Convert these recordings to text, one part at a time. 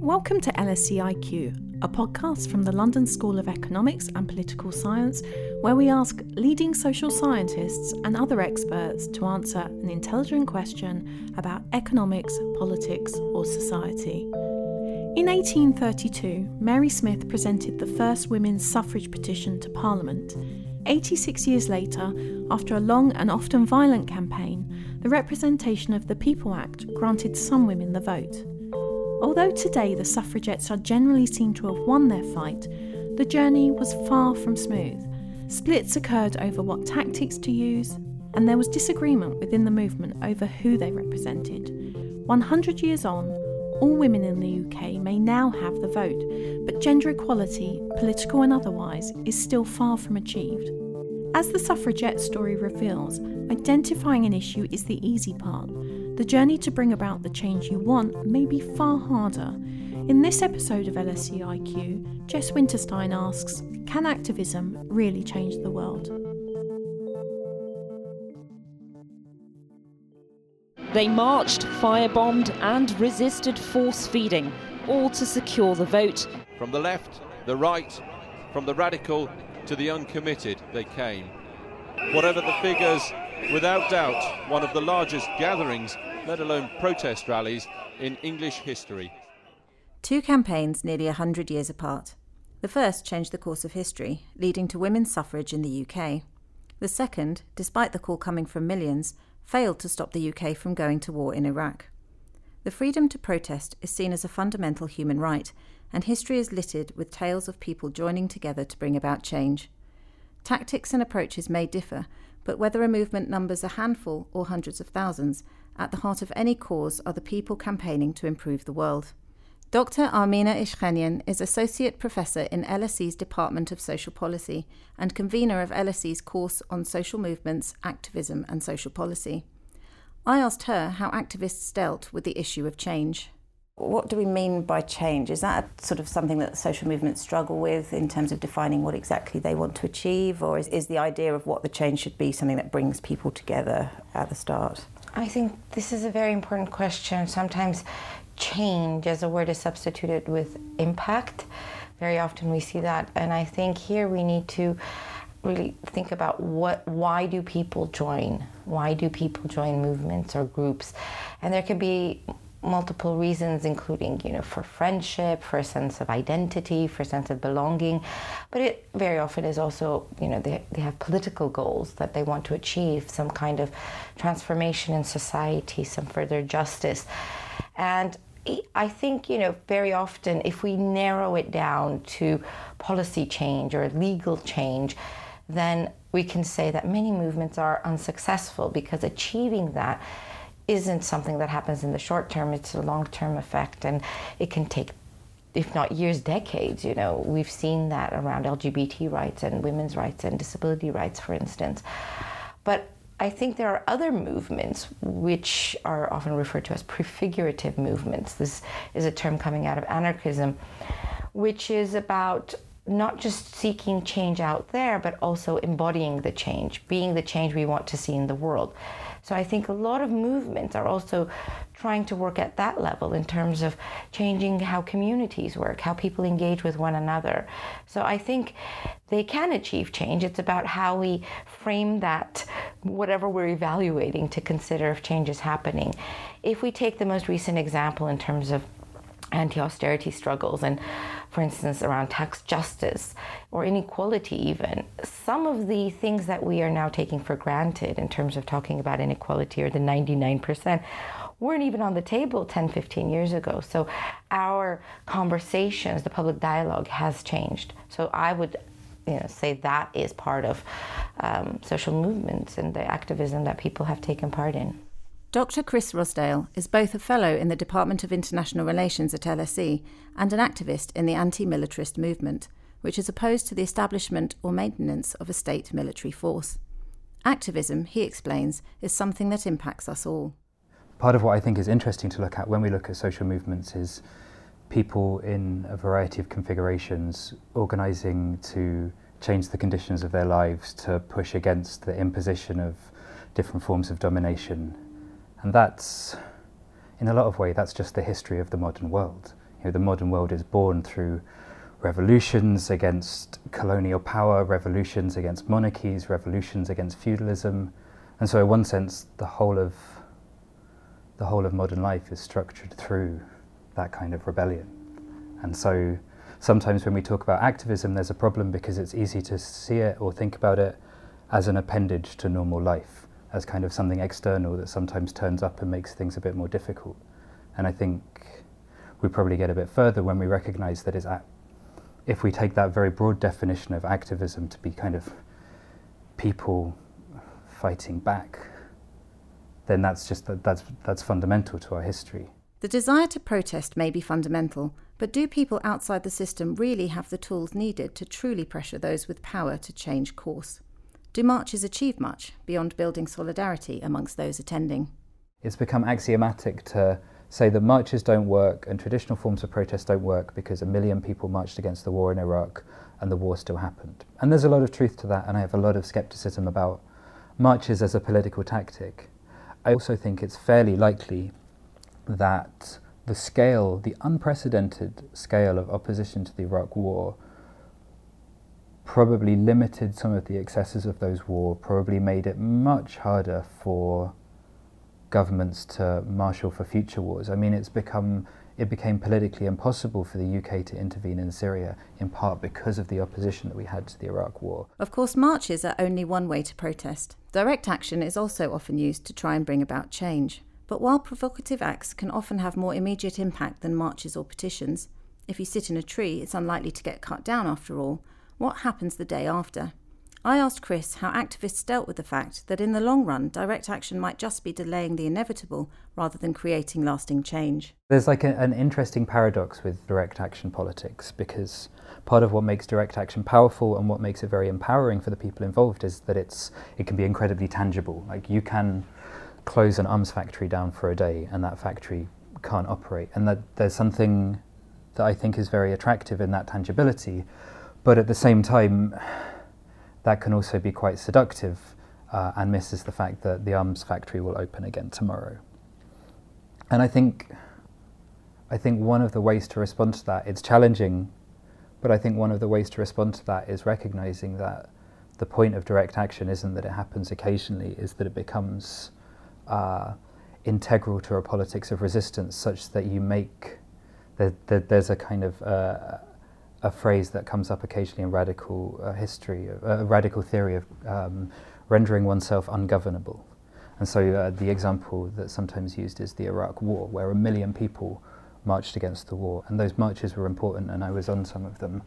Welcome to LSE IQ, a podcast from the London School of Economics and Political Science, where we ask leading social scientists and other experts to answer an intelligent question about economics, politics, or society. In 1832, Mary Smith presented the first women's suffrage petition to Parliament. 86 years later, after a long and often violent campaign, the Representation of the People Act granted some women the vote. Although today the suffragettes are generally seen to have won their fight, the journey was far from smooth. Splits occurred over what tactics to use, and there was disagreement within the movement over who they represented. 100 years on, all women in the UK may now have the vote, but gender equality, political and otherwise, is still far from achieved. As the suffragette story reveals, identifying an issue is the easy part. The journey to bring about the change you want may be far harder. In this episode of LSE IQ, Jess Winterstein asks Can activism really change the world? They marched, firebombed, and resisted force feeding, all to secure the vote. From the left, the right, from the radical to the uncommitted, they came. Whatever the figures, without doubt, one of the largest gatherings let alone protest rallies, in English history. Two campaigns nearly 100 years apart. The first changed the course of history, leading to women's suffrage in the UK. The second, despite the call coming from millions, failed to stop the UK from going to war in Iraq. The freedom to protest is seen as a fundamental human right, and history is littered with tales of people joining together to bring about change. Tactics and approaches may differ, but whether a movement numbers a handful or hundreds of thousands, at the heart of any cause are the people campaigning to improve the world. Dr. Armine Ishkanian is Associate Professor in LSE's Department of Social Policy and convener of LSE's course on social movements, activism, and social policy. I asked her how activists dealt with the issue of change. What do we mean by change? Is that sort of something that social movements struggle with in terms of defining what exactly they want to achieve, or is, is the idea of what the change should be something that brings people together at the start? I think this is a very important question. Sometimes change as a word is substituted with impact. Very often we see that. And I think here we need to really think about what why do people join? Why do people join movements or groups? And there can be multiple reasons, including, you know, for friendship, for a sense of identity, for a sense of belonging. But it very often is also, you know, they, they have political goals that they want to achieve, some kind of transformation in society, some further justice. And I think, you know, very often if we narrow it down to policy change or legal change, then we can say that many movements are unsuccessful because achieving that isn't something that happens in the short term, it's a long term effect, and it can take if not years, decades. You know, we've seen that around LGBT rights and women's rights and disability rights, for instance. But I think there are other movements which are often referred to as prefigurative movements. This is a term coming out of anarchism, which is about not just seeking change out there, but also embodying the change, being the change we want to see in the world. So I think a lot of movements are also trying to work at that level in terms of changing how communities work, how people engage with one another. So I think they can achieve change. It's about how we frame that, whatever we're evaluating, to consider if change is happening. If we take the most recent example in terms of anti austerity struggles and for instance, around tax justice or inequality, even. Some of the things that we are now taking for granted in terms of talking about inequality or the 99% weren't even on the table 10, 15 years ago. So our conversations, the public dialogue has changed. So I would you know, say that is part of um, social movements and the activism that people have taken part in. Dr. Chris Rossdale is both a Fellow in the Department of International Relations at LSE and an activist in the anti militarist movement, which is opposed to the establishment or maintenance of a state military force. Activism, he explains, is something that impacts us all. Part of what I think is interesting to look at when we look at social movements is people in a variety of configurations organising to change the conditions of their lives to push against the imposition of different forms of domination and that's, in a lot of ways, that's just the history of the modern world. You know, the modern world is born through revolutions against colonial power, revolutions against monarchies, revolutions against feudalism, and so in one sense, the whole of the whole of modern life is structured through that kind of rebellion. And so sometimes when we talk about activism, there's a problem because it's easy to see it or think about it as an appendage to normal life, as kind of something external that sometimes turns up and makes things a bit more difficult. And I think we probably get a bit further when we recognize that if we take that very broad definition of activism to be kind of people fighting back, then that's just that's that's fundamental to our history. The desire to protest may be fundamental, but do people outside the system really have the tools needed to truly pressure those with power to change course? Do marches achieve much beyond building solidarity amongst those attending? It's become axiomatic to say that marches don't work and traditional forms of protest don't work because a million people marched against the war in Iraq and the war still happened. And there's a lot of truth to that, and I have a lot of skepticism about marches as a political tactic. I also think it's fairly likely that the scale, the unprecedented scale of opposition to the Iraq War, probably limited some of the excesses of those wars, probably made it much harder for governments to marshal for future wars. I mean, it's become it became politically impossible for the UK to intervene in Syria, in part because of the opposition that we had to the Iraq War. Of course, marches are only one way to protest. Direct action is also often used to try and bring about change. But while provocative acts can often have more immediate impact than marches or petitions, if you sit in a tree, it's unlikely to get cut down after all. What happens the day after? I asked Chris how activists dealt with the fact that in the long run, direct action might just be delaying the inevitable rather than creating lasting change. There's like a, an interesting paradox with direct action politics because part of what makes direct action powerful and what makes it very empowering for the people involved is that it's it can be incredibly tangible. Like you can close an arms factory down for a day and that factory can't operate. And that there's something that I think is very attractive in that tangibility. But at the same time, that can also be quite seductive uh, and misses the fact that the arms factory will open again tomorrow. And I think, I think one of the ways to respond to that, it's challenging, but I think one of the ways to respond to that is recognizing that the point of direct action isn't that it happens occasionally, is that it becomes uh, integral to a politics of resistance, such that you make that there's a kind of uh, a phrase that comes up occasionally in radical uh, history, a radical theory of um, rendering oneself ungovernable. And so uh, the example that's sometimes used is the Iraq War, where a million people marched against the war, and those marches were important, and I was on some of them.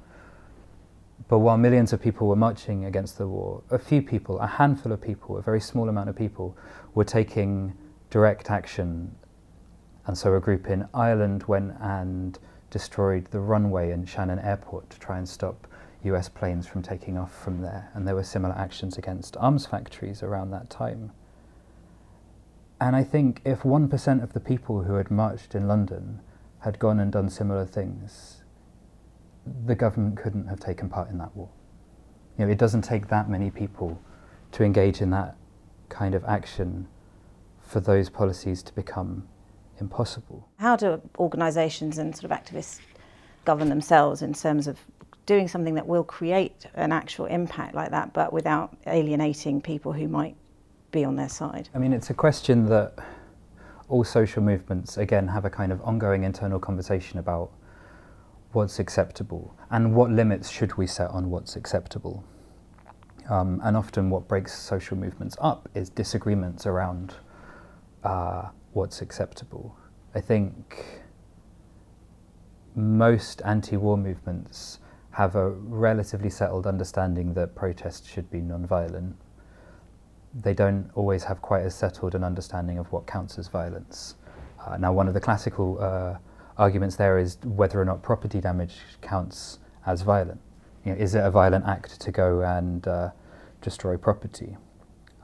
But while millions of people were marching against the war, a few people, a handful of people, a very small amount of people, were taking direct action. And so a group in Ireland went and destroyed the runway in Shannon Airport to try and stop US planes from taking off from there. And there were similar actions against arms factories around that time. And I think if 1% of the people who had marched in London had gone and done similar things, the government couldn't have taken part in that war. You know, it doesn't take that many people to engage in that kind of action for those policies to become impossible. How do organisations and sort of activists govern themselves in terms of doing something that will create an actual impact like that, but without alienating people who might be on their side? I mean, it's a question that all social movements, again, have a kind of ongoing internal conversation about what's acceptable and what limits should we set on what's acceptable. Um, and often what breaks social movements up is disagreements around uh, what's acceptable. I think most anti-war movements have a relatively settled understanding that protests should be non-violent. They don't always have quite as settled an understanding of what counts as violence. Uh, now, one of the classical uh, arguments there is whether or not property damage counts as violent. You know, is it a violent act to go and uh, destroy property?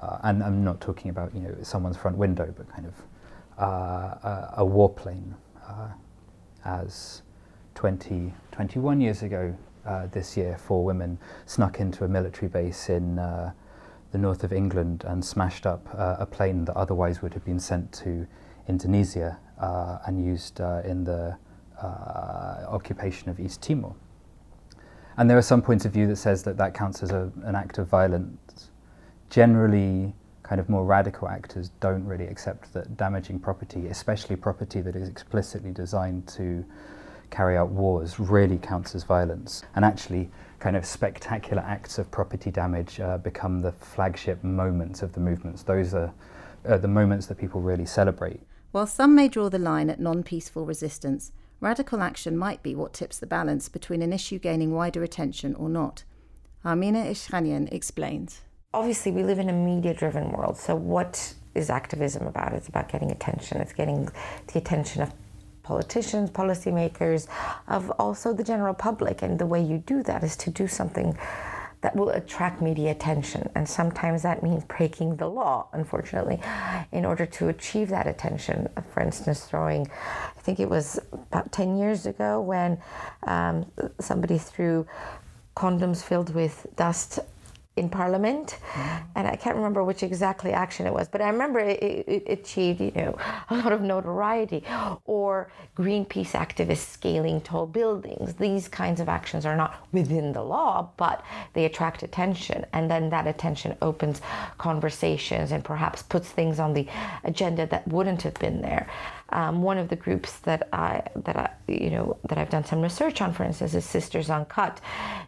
Uh, and I'm not talking about you know someone's front window, but kind of a, a warplane. Uh, as 20, 21 years ago uh, this year, four women snuck into a military base in uh, the north of England and smashed up a plane that otherwise would have been sent to Indonesia uh, and used uh, in the uh, occupation of East Timor. And there are some points of view that says that that counts as a, an act of violence. Generally, kind of more radical actors don't really accept that damaging property, especially property that is explicitly designed to carry out wars, really counts as violence. And actually, kind of spectacular acts of property damage uh, become the flagship moments of the movements. Those are uh, the moments that people really celebrate. While some may draw the line at non peaceful resistance, radical action might be what tips the balance between an issue gaining wider attention or not. Armine Ishkanian explains. Obviously, we live in a media driven world, so what is activism about? It's about getting attention, it's getting the attention of politicians, policymakers, of also the general public. And the way you do that is to do something that will attract media attention. And sometimes that means breaking the law, unfortunately, in order to achieve that attention. For instance, throwing, I think it was about 10 years ago when um, somebody threw condoms filled with dust in Parliament, mm-hmm. and I can't remember which exactly action it was, but I remember it, it, it, achieved, you know, a lot of notoriety. Or Greenpeace activists scaling tall buildings. These kinds of actions are not within the law, but they attract attention, and then that attention opens conversations and perhaps puts things on the agenda that wouldn't have been there. Um, one of the groups that I that I you know that I've done some research on, for instance, is Sisters Uncut.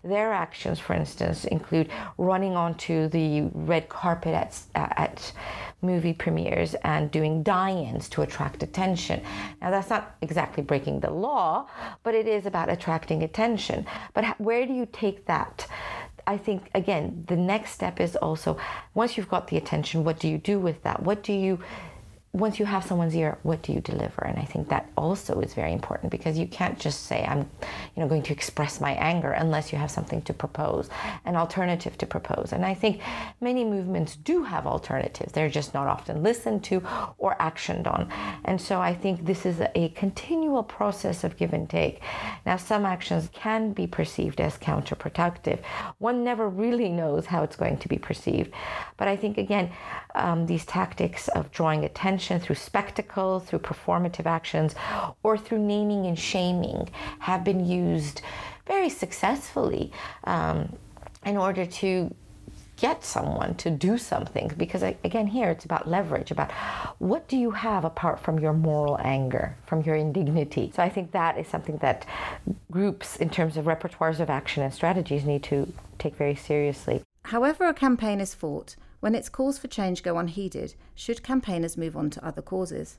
Their actions, for instance, include running onto the red carpet at at movie premieres and doing die-ins to attract attention. Now that's not exactly breaking the law, but it is about attracting attention. But where do you take that? I think again, the next step is also once you've got the attention, what do you do with that? What do you once you have someone's ear, what do you deliver? And I think that also is very important because you can't just say, I'm you know, going to express my anger unless you have something to propose, an alternative to propose. And I think many movements do have alternatives. They're just not often listened to or actioned on. And so I think this is a continual process of give and take. Now, some actions can be perceived as counterproductive. One never really knows how it's going to be perceived. But I think, again, um, these tactics of drawing attention through spectacle, through performative actions, or through naming and shaming have been used very successfully um, in order to get someone to do something. Because again here it's about leverage about what do you have apart from your moral anger from your indignity? So i think that is something that groups in terms of repertoires of action and strategies need to take very seriously. However a campaign is fought when its calls for change go unheeded, should campaigners move on to other causes?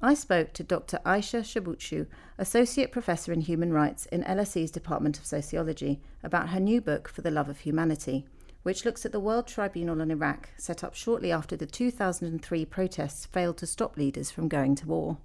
I spoke to Dr. Ayça Çubukçu, Associate Professor in Human Rights in LSE's Department of Sociology, about her new book, For the Love of Humanity, which looks at the World Tribunal on Iraq set up shortly after the 2003 protests failed to stop leaders from going to war.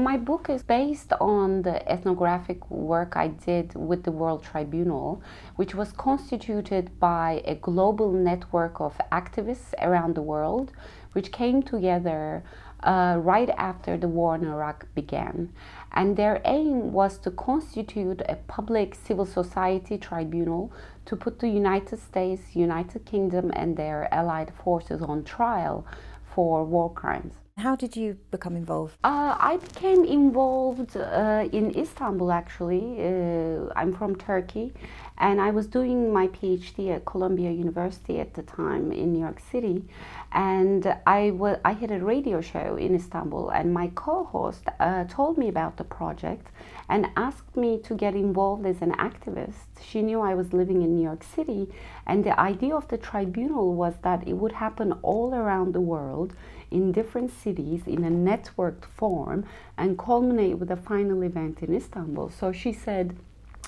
My book is based on the ethnographic work I did with the World Tribunal, which was constituted by a global network of activists around the world, which came together uh, right after the war in Iraq began. And their aim was to constitute a public civil society tribunal to put the United States, United Kingdom, and their allied forces on trial for war crimes. How did you become involved? Uh, I became involved uh, in Istanbul actually. Uh, I'm from Turkey and I was doing my PhD at Columbia University at the time in New York City. And I, I had a radio show in Istanbul, and my co host uh, told me about the project and asked me to get involved as an activist. She knew I was living in New York City, and the idea of the tribunal was that it would happen all around the world in different cities in a networked form and culminate with a final event in Istanbul. So she said,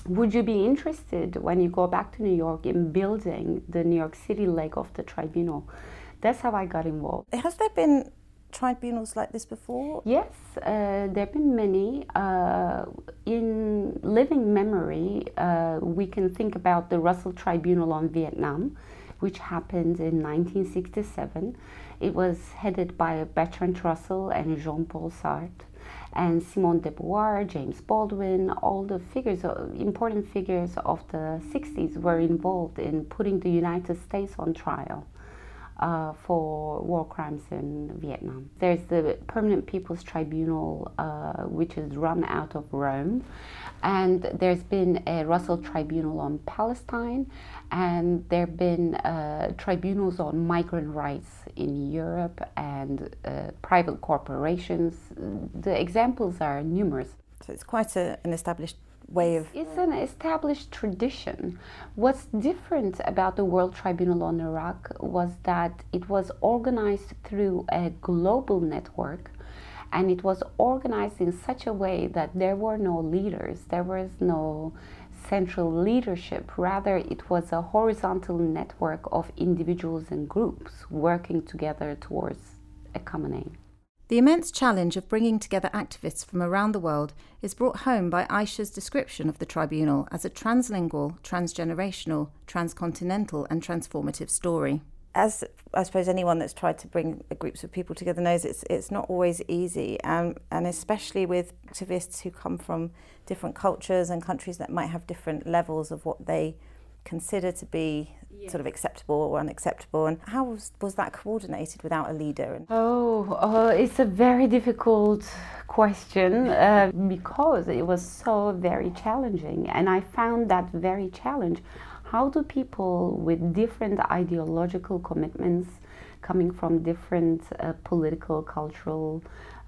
would you be interested when you go back to New York in building the New York City leg of the tribunal? That's how I got involved. Has there been tribunals like this before? Yes, uh, there have been many. Uh, in living memory, uh, we can think about the Russell Tribunal on Vietnam, which happened in 1967. It was headed by Bertrand Russell and Jean Paul Sartre. And Simone de Beauvoir, James Baldwin, all the figures, important figures of the 60s were involved in putting the United States on trial. uh, for war crimes in Vietnam. There's the Permanent People's Tribunal, uh, which is run out of Rome, and there's been a Russell Tribunal on Palestine, and there have been uh, tribunals on migrant rights in Europe and uh, private corporations. The examples are numerous. So it's quite a, an established way of. It's an established tradition. What's different about the World Tribunal on Iraq was that it was organized through a global network and it was organized in such a way that there were no leaders, there was no central leadership. Rather, it was a horizontal network of individuals and groups working together towards a common aim. The immense challenge of bringing together activists from around the world is brought home by Ayça's description of the tribunal as a translingual, transgenerational, transcontinental, and transformative story. As I suppose anyone that's tried to bring groups of people together knows, it's it's not always easy, um, and especially with activists who come from different cultures and countries that might have different levels of what they consider to be yeah. sort of acceptable or unacceptable. And how was, was that coordinated without a leader? Oh uh, it's a very difficult question uh, because it was so very challenging. And i found that very challenge how do people with different ideological commitments coming from different uh, political cultural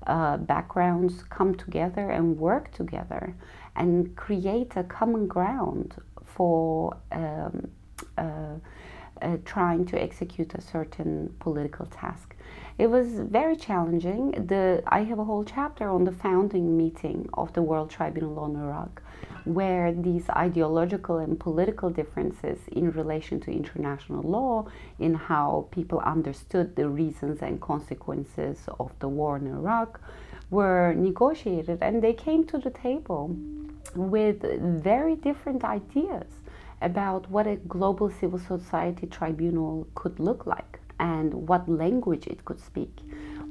uh, backgrounds come together and work together and create a common ground for um, uh, uh, trying to execute a certain political task. It was very challenging. The, I have a whole chapter on the founding meeting of the World Tribunal on Iraq, where these ideological and political differences in relation to international law, in how people understood the reasons and consequences of the war in Iraq, were negotiated, and they came to the table with very different ideas about what a global civil society tribunal could look like and what language it could speak,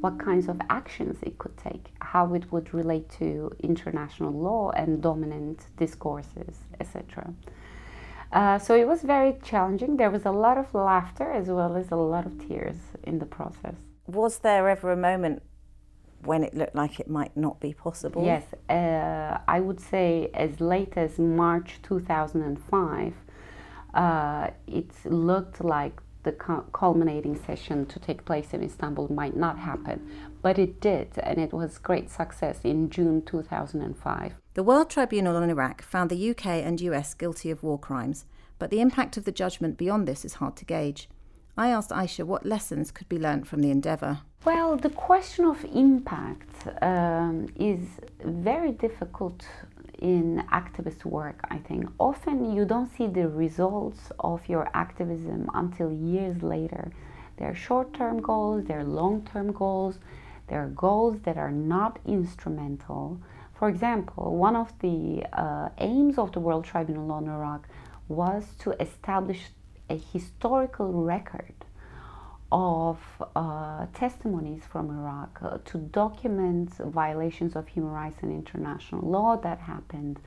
what kinds of actions it could take, how it would relate to international law and dominant discourses, etc. Uh, so it was very challenging. There was a lot of laughter as well as a lot of tears in the process. Was there ever a moment when it looked like it might not be possible? Yes, uh, I would say as late as March 2005, uh, it looked like the culminating session to take place in Istanbul might not happen, but it did, and it was great success in June 2005. The World Tribunal on Iraq found the UK and US guilty of war crimes, but the impact of the judgment beyond this is hard to gauge. I asked Ayça what lessons could be learnt from the endeavour. Well, the question of impact um, is very difficult in activist work, I think. Often you don't see the results of your activism until years later. There are short term goals, there are long term goals, there are goals that are not instrumental. For example, one of the uh, aims of the World Tribunal on Iraq was to establish a historical record of uh, testimonies from Iraq uh, to document violations of human rights and international law that happened,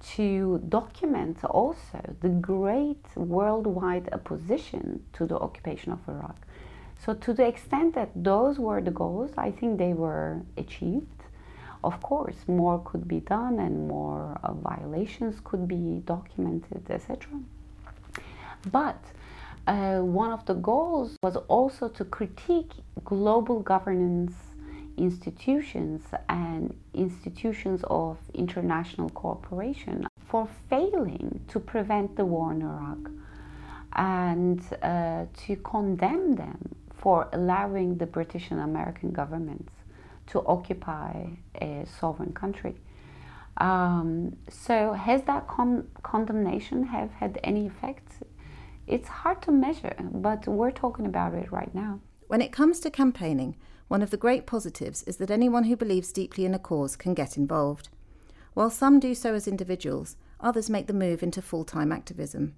to document also the great worldwide opposition to the occupation of Iraq. So, to the extent that those were the goals, I think they were achieved. Of course, more could be done and more uh, violations could be documented, etc. But uh, one of the goals was also to critique global governance institutions and institutions of international cooperation for failing to prevent the war in Iraq and uh, to condemn them for allowing the British and American governments to occupy a sovereign country. Um, so has that con- condemnation have had any effect? It's hard to measure, but we're talking about it right now. When it comes to campaigning, one of the great positives is that anyone who believes deeply in a cause can get involved. While some do so as individuals, others make the move into full time activism.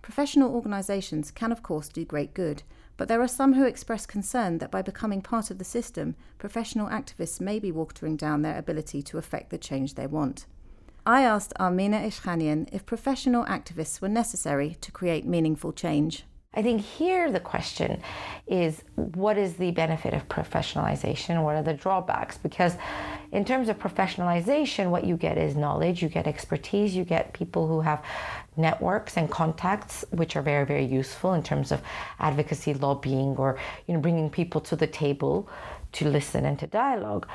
Professional organisations can, of course, do great good, but there are some who express concern that by becoming part of the system, professional activists may be watering down their ability to effect the change they want. I asked Armine Ishkanian if professional activists were necessary to create meaningful change. I think here the question is what is the benefit of professionalization? What are the drawbacks? Because in terms of professionalization, what you get is knowledge, you get expertise, you get people who have networks and contacts, which are very, very useful in terms of advocacy, lobbying, or you know, bringing people to the table to listen and to dialogue.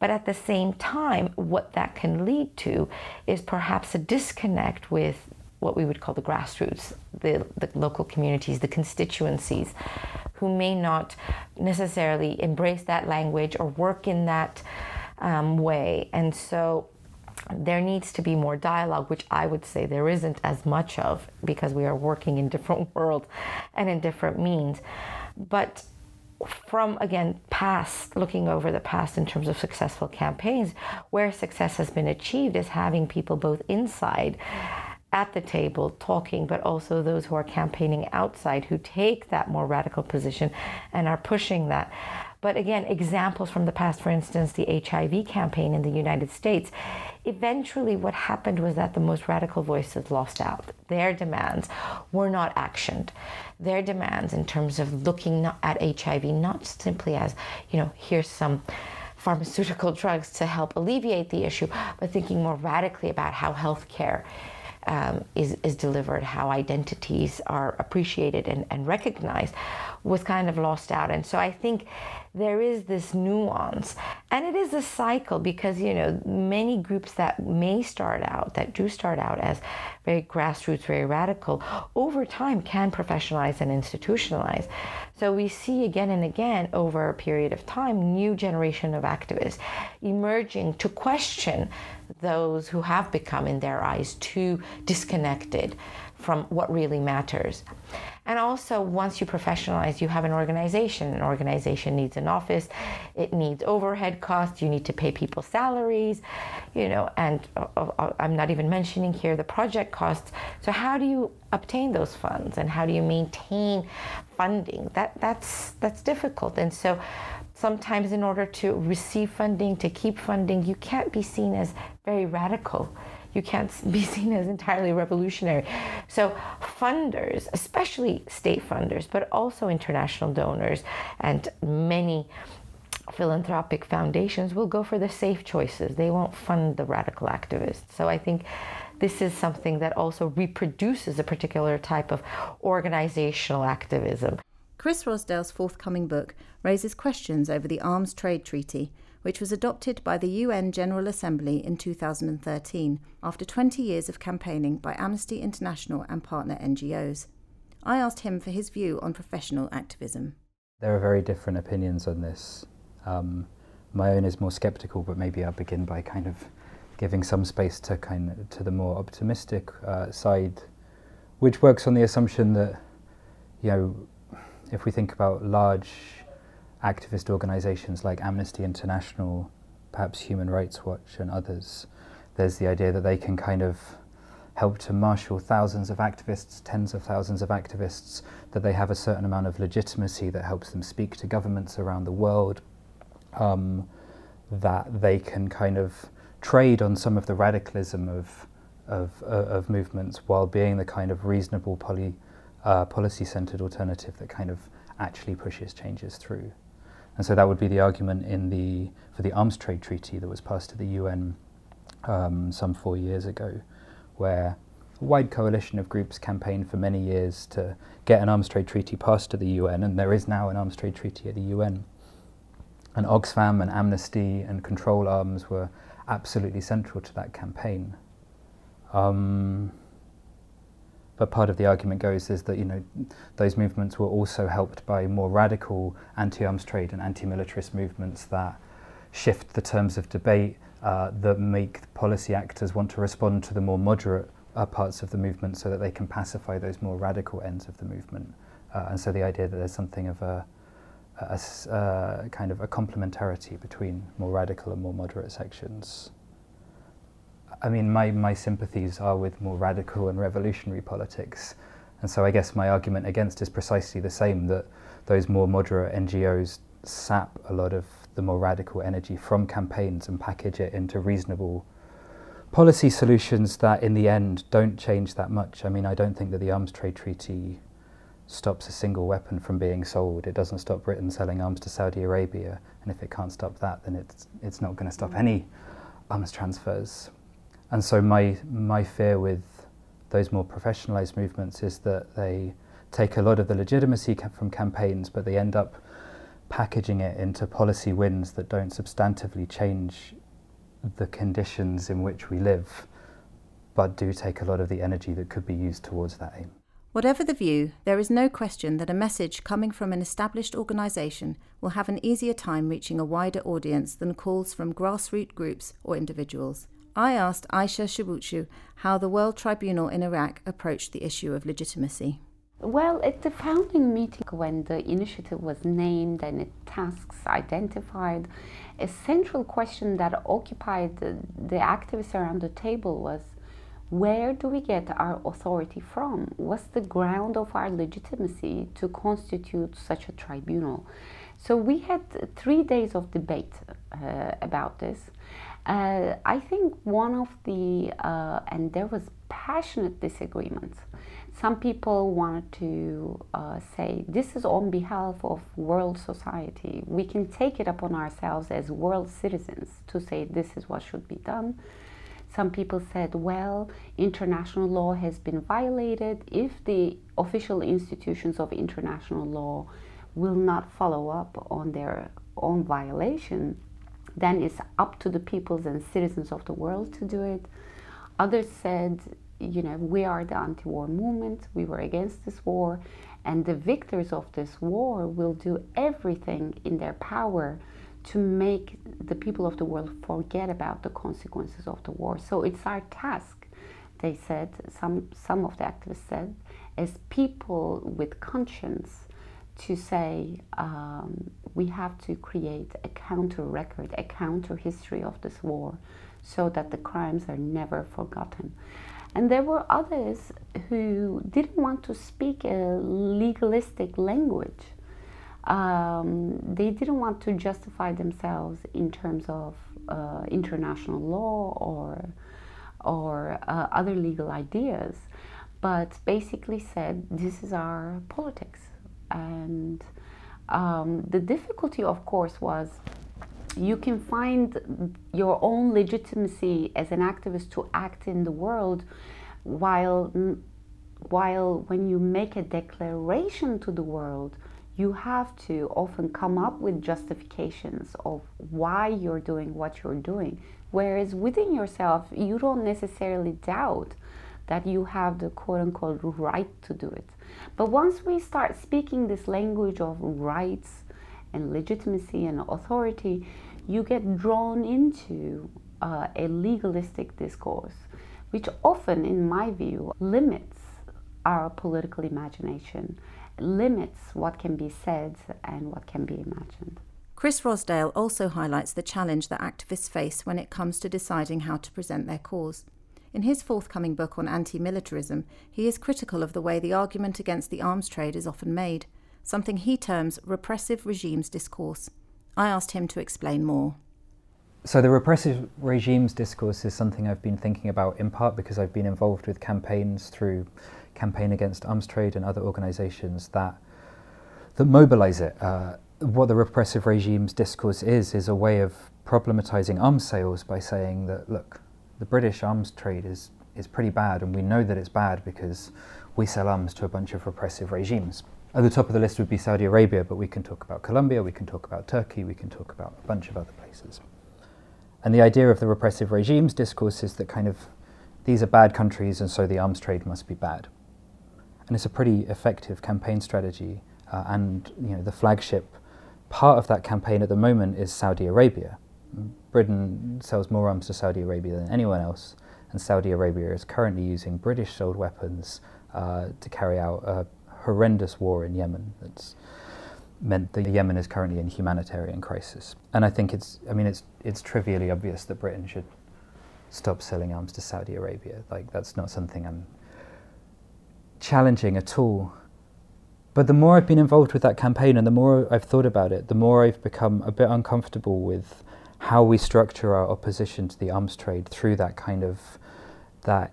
But at the same time, what that can lead to is perhaps a disconnect with what we would call the grassroots, the, the local communities, the constituencies, who may not necessarily embrace that language or work in that um, way. And so there needs to be more dialogue, which I would say there isn't as much of because we are working in different worlds and in different means. But from again past looking over the past in terms of successful campaigns where success has been achieved is having people both inside at the table talking, but also those who are campaigning outside who take that more radical position and are pushing that. But again, examples from the past, for instance, the HIV campaign in the United States, eventually what happened was that the most radical voices lost out. Their demands were not actioned. Their demands in terms of looking at HIV not simply as, you know, here's some pharmaceutical drugs to help alleviate the issue, but thinking more radically about how healthcare um, is, is delivered, how identities are appreciated and, and recognized, was kind of lost out. And so I think there is this nuance and it is a cycle because you know many groups that may start out that do start out as very grassroots very radical over time can professionalize and institutionalize so we see again and again over a period of time new generation of activists emerging to question those who have become in their eyes too disconnected from what really matters. And also, once you professionalize, you have an organization. An organization needs an office, it needs overhead costs, you need to pay people salaries, you know, and uh, uh, uh, I'm not even mentioning here the project costs. So, how do you obtain those funds and how do you maintain funding? That, that's, that's difficult. And so, sometimes in order to receive funding, to keep funding, you can't be seen as very radical you can't be seen as entirely revolutionary. So, funders, especially state funders, but also international donors and many philanthropic foundations will go for the safe choices. They won't fund the radical activists. So, I think this is something that also reproduces a particular type of organizational activism. Chris Rossdale's forthcoming book raises questions over the Arms Trade Treaty which was adopted by the UN General Assembly in 2013 after 20 years of campaigning by Amnesty International and partner NGOs. I asked him for his view on professional activism. There are very different opinions on this. Um, my own is more sceptical, but maybe I'll begin by kind of giving some space to kind of, to the more optimistic uh, side, which works on the assumption that you know if we think about large activist organizations like Amnesty International, perhaps Human Rights Watch, and others, there's the idea that they can kind of help to marshal thousands of activists, tens of thousands of activists, that they have a certain amount of legitimacy that helps them speak to governments around the world, um, that they can kind of trade on some of the radicalism of, of, uh, of movements while being the kind of reasonable poly, uh, policy-centered alternative that kind of actually pushes changes through. And so that would be the argument in the, for the arms trade treaty that was passed to the UN um, some four years ago, where a wide coalition of groups campaigned for many years to get an arms trade treaty passed to the UN, and there is now an arms trade treaty at the UN. And Oxfam and Amnesty and Control Arms were absolutely central to that campaign. Um, but part of the argument goes is that you know those movements were also helped by more radical anti-arms trade and anti-militarist movements that shift the terms of debate, uh, that make policy actors want to respond to the more moderate uh, parts of the movement so that they can pacify those more radical ends of the movement. Uh, and so the idea that there's something of a, a, a uh, kind of a complementarity between more radical and more moderate sections. I mean, my, my sympathies are with more radical and revolutionary politics. And so I guess my argument against is precisely the same that those more moderate NGOs sap a lot of the more radical energy from campaigns and package it into reasonable policy solutions that in the end don't change that much. I mean, I don't think that the arms trade treaty stops a single weapon from being sold. It doesn't stop Britain selling arms to Saudi Arabia. And if it can't stop that, then it's, it's not going to stop mm. any arms transfers. And so my, my fear with those more professionalized movements is that they take a lot of the legitimacy from campaigns, but they end up packaging it into policy wins that don't substantively change the conditions in which we live, but do take a lot of the energy that could be used towards that aim. Whatever the view, there is no question that a message coming from an established organisation will have an easier time reaching a wider audience than calls from grassroots groups or individuals. I asked Ayça Çubukçu how the World Tribunal in Iraq approached the issue of legitimacy. Well, at the founding meeting, when the initiative was named and its tasks identified, a central question that occupied the, the activists around the table was where do we get our authority from? What's the ground of our legitimacy to constitute such a tribunal? So we had three days of debate uh, about this. Uh, I think one of the, uh, and there was passionate disagreements. some people wanted to uh, say this is on behalf of world society. We can take it upon ourselves as world citizens to say this is what should be done. Some people said, well, international law has been violated. If the official institutions of international law will not follow up on their own violation, then it's up to the peoples and citizens of the world to do it. Others said you know, we are the anti war movement, we were against this war, and the victors of this war will do everything in their power to make the people of the world forget about the consequences of the war. So it's our task, they said, some, some of the activists said, as people with conscience to say um, we have to create a counter record, a counter history of this war so that the crimes are never forgotten. And there were others who didn't want to speak a legalistic language. Um, they didn't want to justify themselves in terms of uh, international law or, or uh, other legal ideas, but basically said this is our politics. And um, the difficulty, of course, was you can find your own legitimacy as an activist to act in the world while while when you make a declaration to the world you have to often come up with justifications of why you're doing what you're doing. Whereas within yourself you don't necessarily doubt that you have the quote unquote right to do it but once we start speaking this language of rights and legitimacy and authority you get drawn into uh, a legalistic discourse, which often, in my view, limits our political imagination, limits what can be said and what can be imagined. Chris Rossdale also highlights the challenge that activists face when it comes to deciding how to present their cause. In his forthcoming book on anti militarism, he is critical of the way the argument against the arms trade is often made, something he terms repressive regimes discourse. I asked him to explain more. So, the repressive regimes discourse is something I've been thinking about in part because I've been involved with campaigns through Campaign Against Arms Trade and other organisations that, that mobilise it. Uh, what the repressive regimes discourse is, is a way of problematising arms sales by saying that, look, the British arms trade is, is pretty bad, and we know that it's bad because we sell arms to a bunch of repressive regimes. At the top of the list would be Saudi Arabia, but we can talk about Colombia, we can talk about Turkey, we can talk about a bunch of other places. And the idea of the repressive regimes discourse is that kind of these are bad countries and so the arms trade must be bad. And it's a pretty effective campaign strategy. Uh, and you know, the flagship part of that campaign at the moment is Saudi Arabia. Britain sells more arms to Saudi Arabia than anyone else, and Saudi Arabia is currently using British sold weapons uh, to carry out a horrendous war in Yemen that's meant that Yemen is currently in humanitarian crisis. And I think it's, I mean, it's, it's trivially obvious that Britain should stop selling arms to Saudi Arabia. Like, that's not something I'm challenging at all. But the more I've been involved with that campaign and the more I've thought about it, the more I've become a bit uncomfortable with how we structure our opposition to the arms trade through that kind of that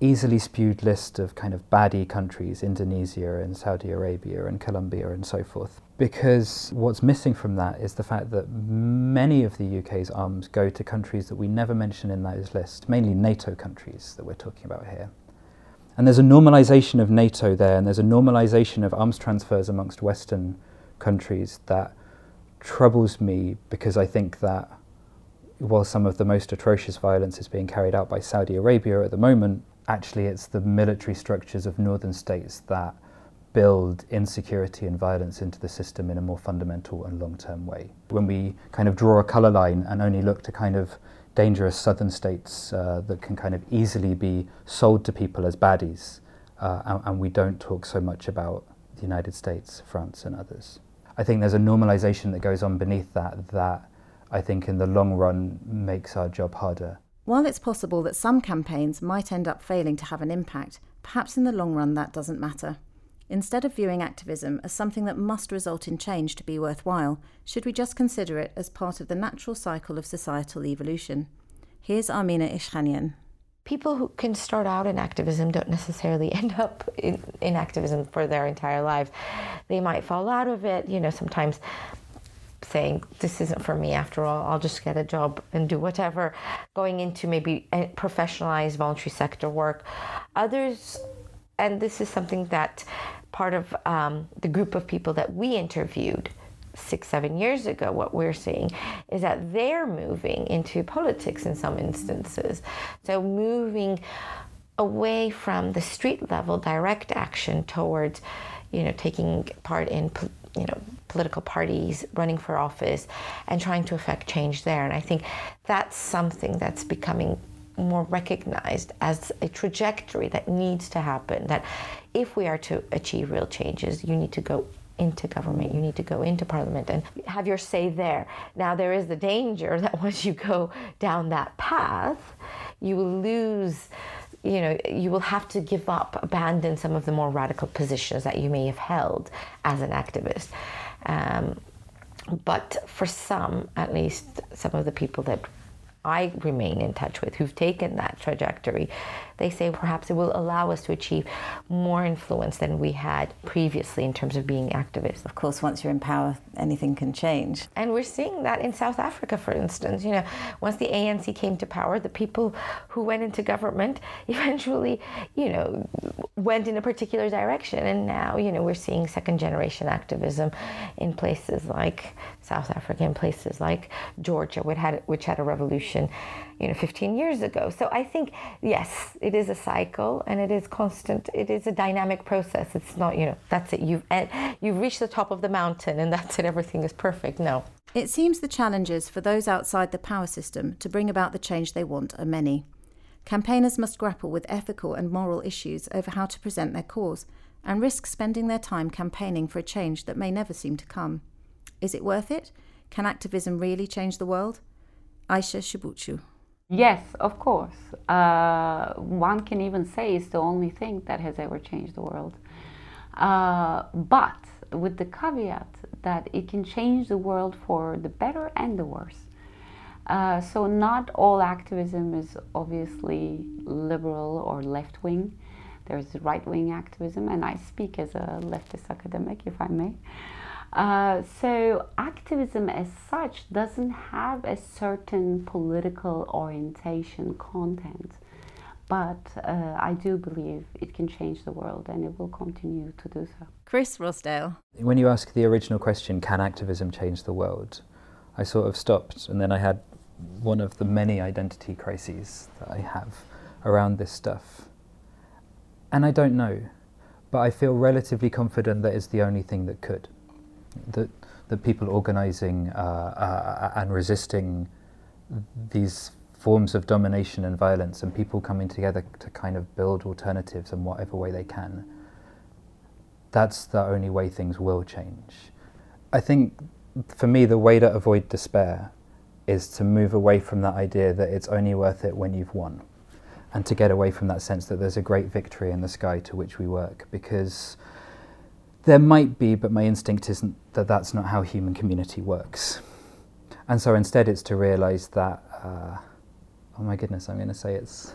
easily spewed list of kind of baddie countries, Indonesia and Saudi Arabia and Colombia and so forth. Because what's missing from that is the fact that many of the UK's arms go to countries that we never mention in those lists, mainly NATO countries that we're talking about here. And there's a normalisation of NATO there, and there's a normalisation of arms transfers amongst Western countries that troubles me because I think that while some of the most atrocious violence is being carried out by Saudi Arabia at the moment, actually it's the military structures of northern states that build insecurity and violence into the system in a more fundamental and long term way. When we kind of draw a colour line and only look to kind of dangerous southern states uh, that can kind of easily be sold to people as baddies, uh, and, and we don't talk so much about the United States, France, and others. I think there's a normalization that goes on beneath that that I think in the long run makes our job harder. While it's possible that some campaigns might end up failing to have an impact, perhaps in the long run that doesn't matter. Instead of viewing activism as something that must result in change to be worthwhile, should we just consider it as part of the natural cycle of societal evolution? Here's Armine Ishkanian. People who can start out in activism don't necessarily end up in, in activism for their entire lives. They might fall out of it, you know, sometimes saying this isn't for me after all. I'll just get a job and do whatever. Going into maybe professionalized voluntary sector work. Others and this is something that part of um, the group of people that we interviewed six, seven years ago, what we're seeing is that they're moving into politics in some instances. So, moving away from the street level direct action towards, you know, taking part in, you know, political parties, running for office, and trying to affect change there. And I think that's something that's becoming more recognized as a trajectory that needs to happen. That if we are to achieve real changes, you need to go into government, you need to go into parliament and have your say there. Now, there is the danger that once you go down that path, you will lose. You know, you will have to give up, abandon some of the more radical positions that you may have held as an activist. Um, but for some, at least, some of the people that I remain in touch with who've taken that trajectory, they say perhaps it will allow us to achieve more influence than we had previously in terms of being activists. Of course, once you're in power, anything can change. And we're seeing that in South Africa, for instance. You know, once the ANC came to power, the people who went into government eventually, you know, went in a particular direction. And now, you know, we're seeing second generation activism in places like South Africa, in places like Georgia, which had, which had a revolution, you know, 15 years ago. So I think, yes, it is a cycle and it is constant. It is a dynamic process. It's not, you know, that's it. You've, you've reached the top of the mountain and that's it. Everything is perfect. No. It seems the challenges for those outside the power system to bring about the change they want are many. Campaigners must grapple with ethical and moral issues over how to present their cause and risk spending their time campaigning for a change that may never seem to come. Is it worth it? Can activism really change the world? Ayça Çubukçu. Yes, of course. Uh, one can even say it's the only thing that has ever changed the world. Uh, but with the caveat that it can change the world for the better and the worse. Uh, so, not all activism is obviously liberal or left wing. There's right wing activism, and I speak as a leftist academic, if I may. Uh, so activism as such doesn't have a certain political orientation content but uh, I do believe it can change the world and it will continue to do so. Chris Rossdale. When you ask the original question, can activism change the world? I sort of stopped and then I had one of the many identity crises that I have around this stuff. And I don't know, but I feel relatively confident that it's the only thing that could that that people organising uh, uh, and resisting these forms of domination and violence, and people coming together to kind of build alternatives in whatever way they can. That's the only way things will change. I think for me, the way to avoid despair is to move away from that idea that it's only worth it when you've won and to get away from that sense that there's a great victory in the sky to which we work because there might be, but my instinct isn't that that's not how human community works. And so instead, it's to realize that, uh, oh my goodness, I'm going to say it's,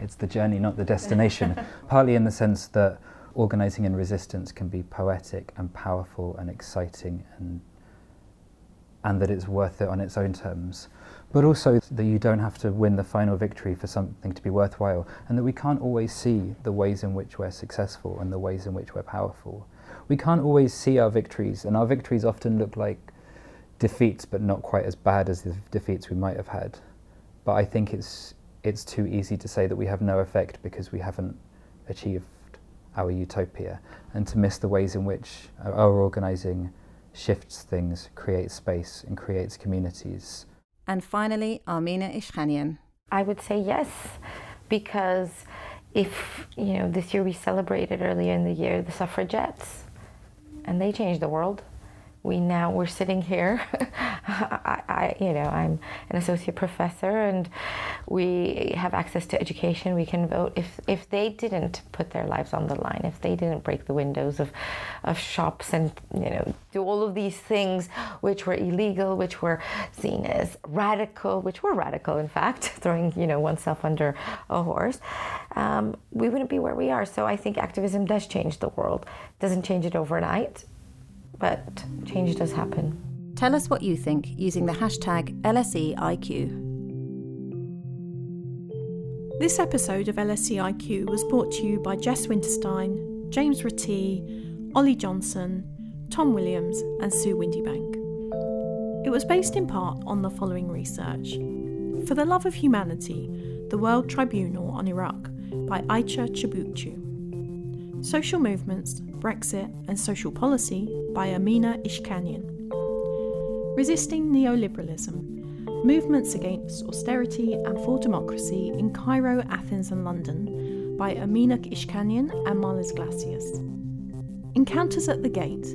it's the journey, not the destination. Partly in the sense that organising and resistance can be poetic and powerful and exciting and and that it's worth it on its own terms. But also that you don't have to win the final victory for something to be worthwhile, and that we can't always see the ways in which we're successful and the ways in which we're powerful. We can't always see our victories, and our victories often look like defeats, but not quite as bad as the defeats we might have had. But I think it's it's too easy to say that we have no effect because we haven't achieved our utopia, and to miss the ways in which our organising shifts things, creates space, and creates communities. And finally, Armine Ishkanian. I would say yes, because if, you know, this year we celebrated earlier in the year the suffragettes, and they changed the world we now we're sitting here. I, I, you know i'm an associate professor and we have access to education. We can vote. If if they didn't put their lives on the line if they didn't break the windows of of shops and you know do all of these things which were illegal which were seen as radical which were radical in fact throwing you know oneself under a horse um, we wouldn't be where we are. So i think activism does change the world. Doesn't change it overnight but change does happen. Tell us what you think using the hashtag LSEIQ. This episode of LSEIQ was brought to you by Jess Winterstein, James Ratty, Ollie Johnson, Tom Williams, and Sue Windybank. It was based in part on the following research For the Love of Humanity, the World Tribunal on Iraq by Ayça Çubukçu. Social Movements, Brexit and Social Policy by Armine Ishkanian. Resisting Neoliberalism Movements Against Austerity and for Democracy in Cairo, Athens, and London by Armine Ishkanian and Marlies Glasius. Encounters at the Gate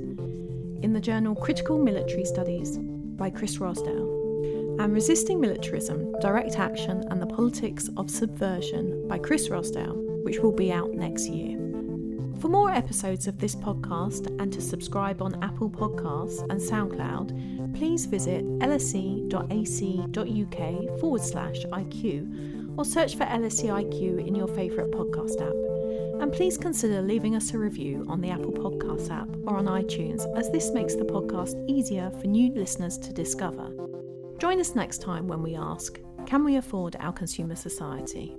in the journal Critical Military Studies by Chris Rossdale. And Resisting Militarism, Direct Action and the Politics of Subversion by Chris Rossdale, which will be out next year. For more episodes of this podcast and to subscribe on Apple Podcasts and SoundCloud, please visit lse.ac.uk forward slash IQ or search for LSEIQ in your favourite podcast app. And please consider leaving us a review on the Apple Podcasts app or on iTunes, as this makes the podcast easier for new listeners to discover. Join us next time when we ask Can we afford our consumer society?